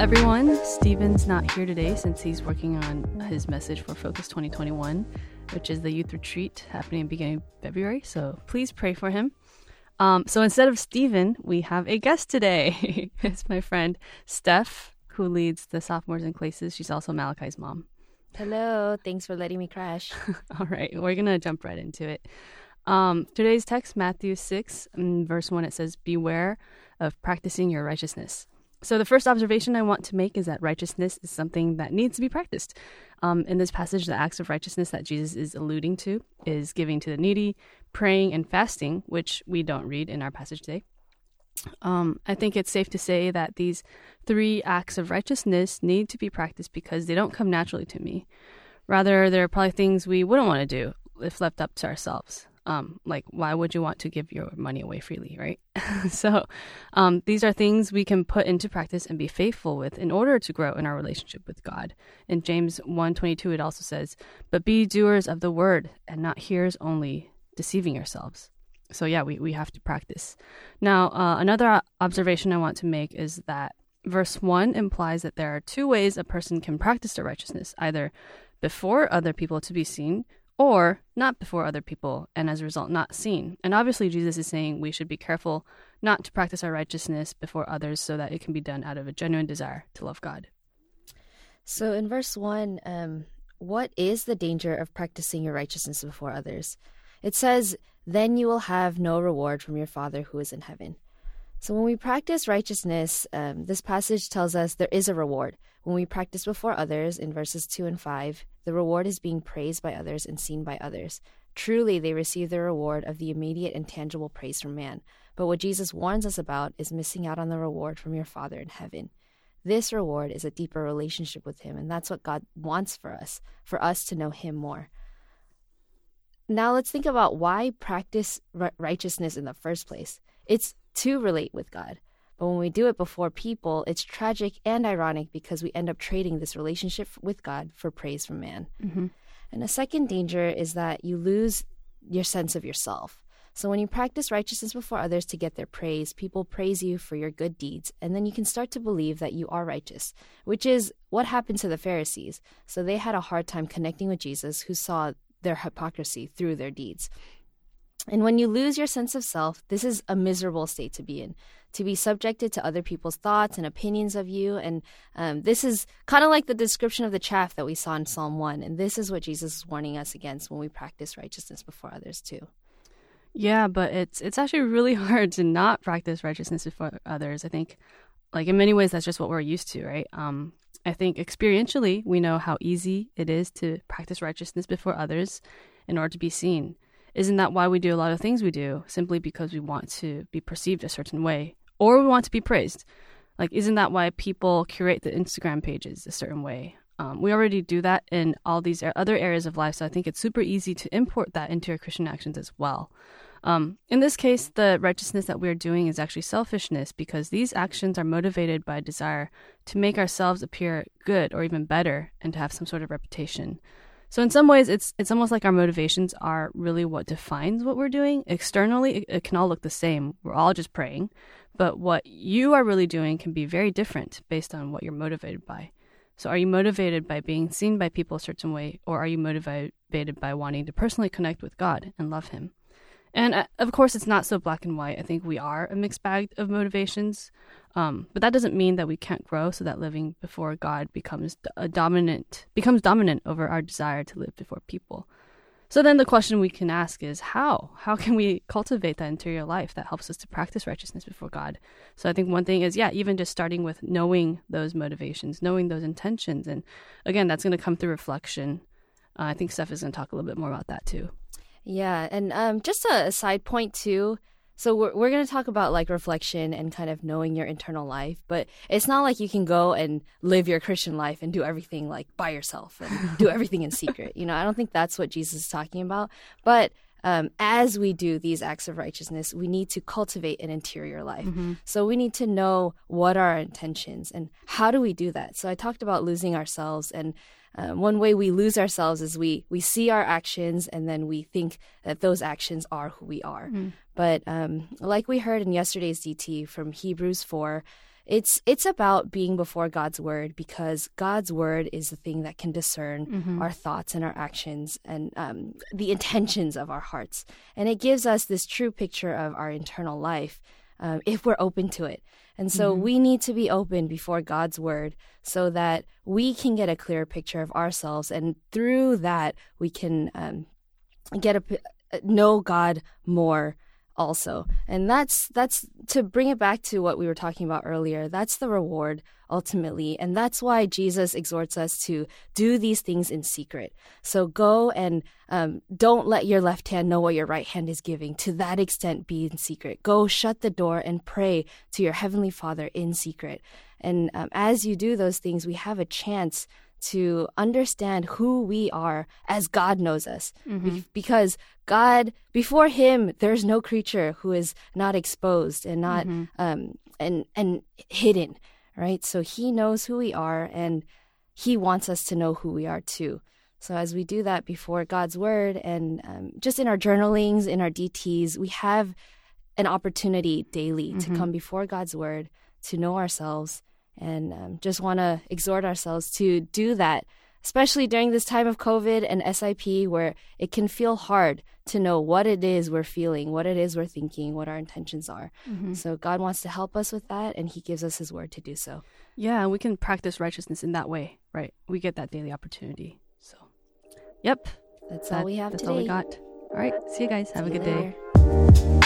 everyone. Steven's not here today since he's working on his message for Focus 2021, which is the youth retreat happening beginning of February. So please pray for him. Um, so instead of Steven, we have a guest today. it's my friend Steph, who leads the sophomores in classes. She's also Malachi's mom. Hello. Thanks for letting me crash. All right, we're going to jump right into it. Um, today's text, Matthew 6, verse 1, it says, Beware of practicing your righteousness. So, the first observation I want to make is that righteousness is something that needs to be practiced. Um, in this passage, the acts of righteousness that Jesus is alluding to is giving to the needy, praying, and fasting, which we don't read in our passage today. Um, I think it's safe to say that these three acts of righteousness need to be practiced because they don't come naturally to me. Rather, they're probably things we wouldn't want to do if left up to ourselves um, like why would you want to give your money away freely right? So um, these are things we can put into practice and be faithful with in order to grow in our relationship with god. In james 1.22 it also says but be doers of the word and not hearers only deceiving yourselves. So yeah we, we have to practice. Now uh, another observation i want to make is that verse 1 implies that there are two ways a person can practice their righteousness either before other people to be seen or not before other people and as a result not seen. And obviously, Jesus is saying we should be careful not to practice our righteousness before others so that it can be done out of a genuine desire to love God. So, in verse 1, um, what is the danger of practicing your righteousness before others? It says, Then you will have no reward from your Father who is in heaven. So, when we practice righteousness, um, this passage tells us there is a reward. When we practice before others in verses 2 and 5, the reward is being praised by others and seen by others. Truly, they receive the reward of the immediate and tangible praise from man. But what Jesus warns us about is missing out on the reward from your Father in heaven. This reward is a deeper relationship with Him, and that's what God wants for us, for us to know Him more. Now, let's think about why practice righteousness in the first place. It's to relate with God. But when we do it before people, it's tragic and ironic because we end up trading this relationship with God for praise from man. Mm-hmm. And a second danger is that you lose your sense of yourself. So when you practice righteousness before others to get their praise, people praise you for your good deeds, and then you can start to believe that you are righteous, which is what happened to the Pharisees. So they had a hard time connecting with Jesus, who saw their hypocrisy through their deeds. And when you lose your sense of self, this is a miserable state to be in to be subjected to other people's thoughts and opinions of you. And um, this is kind of like the description of the chaff that we saw in Psalm 1. And this is what Jesus is warning us against when we practice righteousness before others, too. Yeah, but it's it's actually really hard to not practice righteousness before others. I think, like in many ways, that's just what we're used to, right? Um, I think experientially, we know how easy it is to practice righteousness before others in order to be seen. Isn't that why we do a lot of things we do? Simply because we want to be perceived a certain way or we want to be praised. Like, isn't that why people curate the Instagram pages a certain way? Um, we already do that in all these other areas of life, so I think it's super easy to import that into your Christian actions as well. Um, in this case, the righteousness that we're doing is actually selfishness because these actions are motivated by a desire to make ourselves appear good or even better and to have some sort of reputation. So in some ways, it's it's almost like our motivations are really what defines what we're doing. Externally, it, it can all look the same. We're all just praying, but what you are really doing can be very different based on what you're motivated by. So, are you motivated by being seen by people a certain way, or are you motivated by wanting to personally connect with God and love Him? And uh, of course, it's not so black and white. I think we are a mixed bag of motivations, um, but that doesn't mean that we can't grow. So that living before God becomes a dominant becomes dominant over our desire to live before people. So then the question we can ask is how? How can we cultivate that interior life that helps us to practice righteousness before God? So I think one thing is, yeah, even just starting with knowing those motivations, knowing those intentions. And again, that's going to come through reflection. Uh, I think Steph is going to talk a little bit more about that too. Yeah. And um, just a, a side point too so we're we're gonna talk about like reflection and kind of knowing your internal life, but it's not like you can go and live your Christian life and do everything like by yourself and do everything in secret. You know, I don't think that's what Jesus is talking about. But um, as we do these acts of righteousness, we need to cultivate an interior life. Mm-hmm. So we need to know what are our intentions and how do we do that. So I talked about losing ourselves and um, one way we lose ourselves is we we see our actions and then we think that those actions are who we are. Mm. But um, like we heard in yesterday's DT from Hebrews four, it's it's about being before God's word because God's word is the thing that can discern Mm-hmm. our thoughts and our actions and um, the intentions of our hearts, and it gives us this true picture of our internal life um, if we're open to it. And so we need to be open before God's word so that we can get a clearer picture of ourselves, and through that we can um, get a know God more also. And that's that's to bring it back to what we were talking about earlier. That's the reward ultimately, and that's why Jesus exhorts us to do these things in secret. So go and um, don't let your left hand know what your right hand is giving. To that extent, be in secret. Go shut the door and pray to your heavenly Father in secret. And um, as you do those things, we have a chance to understand who we are as God knows us. Be- because God, before Him, there's no creature who is not exposed and not um, and and hidden, right? So He knows who we are, and He wants us to know who we are too. So as we do that before God's Word, and um, just in our journalings, in our DTs, we have an opportunity daily to come before God's Word to know ourselves and um, just want to exhort ourselves to do that, especially during this time of COVID and SIP, where it can feel hard to know what it is we're feeling, what it is we're thinking, what our intentions are. So God wants to help us with that, and He gives us His word to do so. Yeah, and we can practice righteousness in that way, right? We get that daily opportunity. So, yep. That's that- all we have That's today. all we got. All right. See you guys. Have a good you day. later.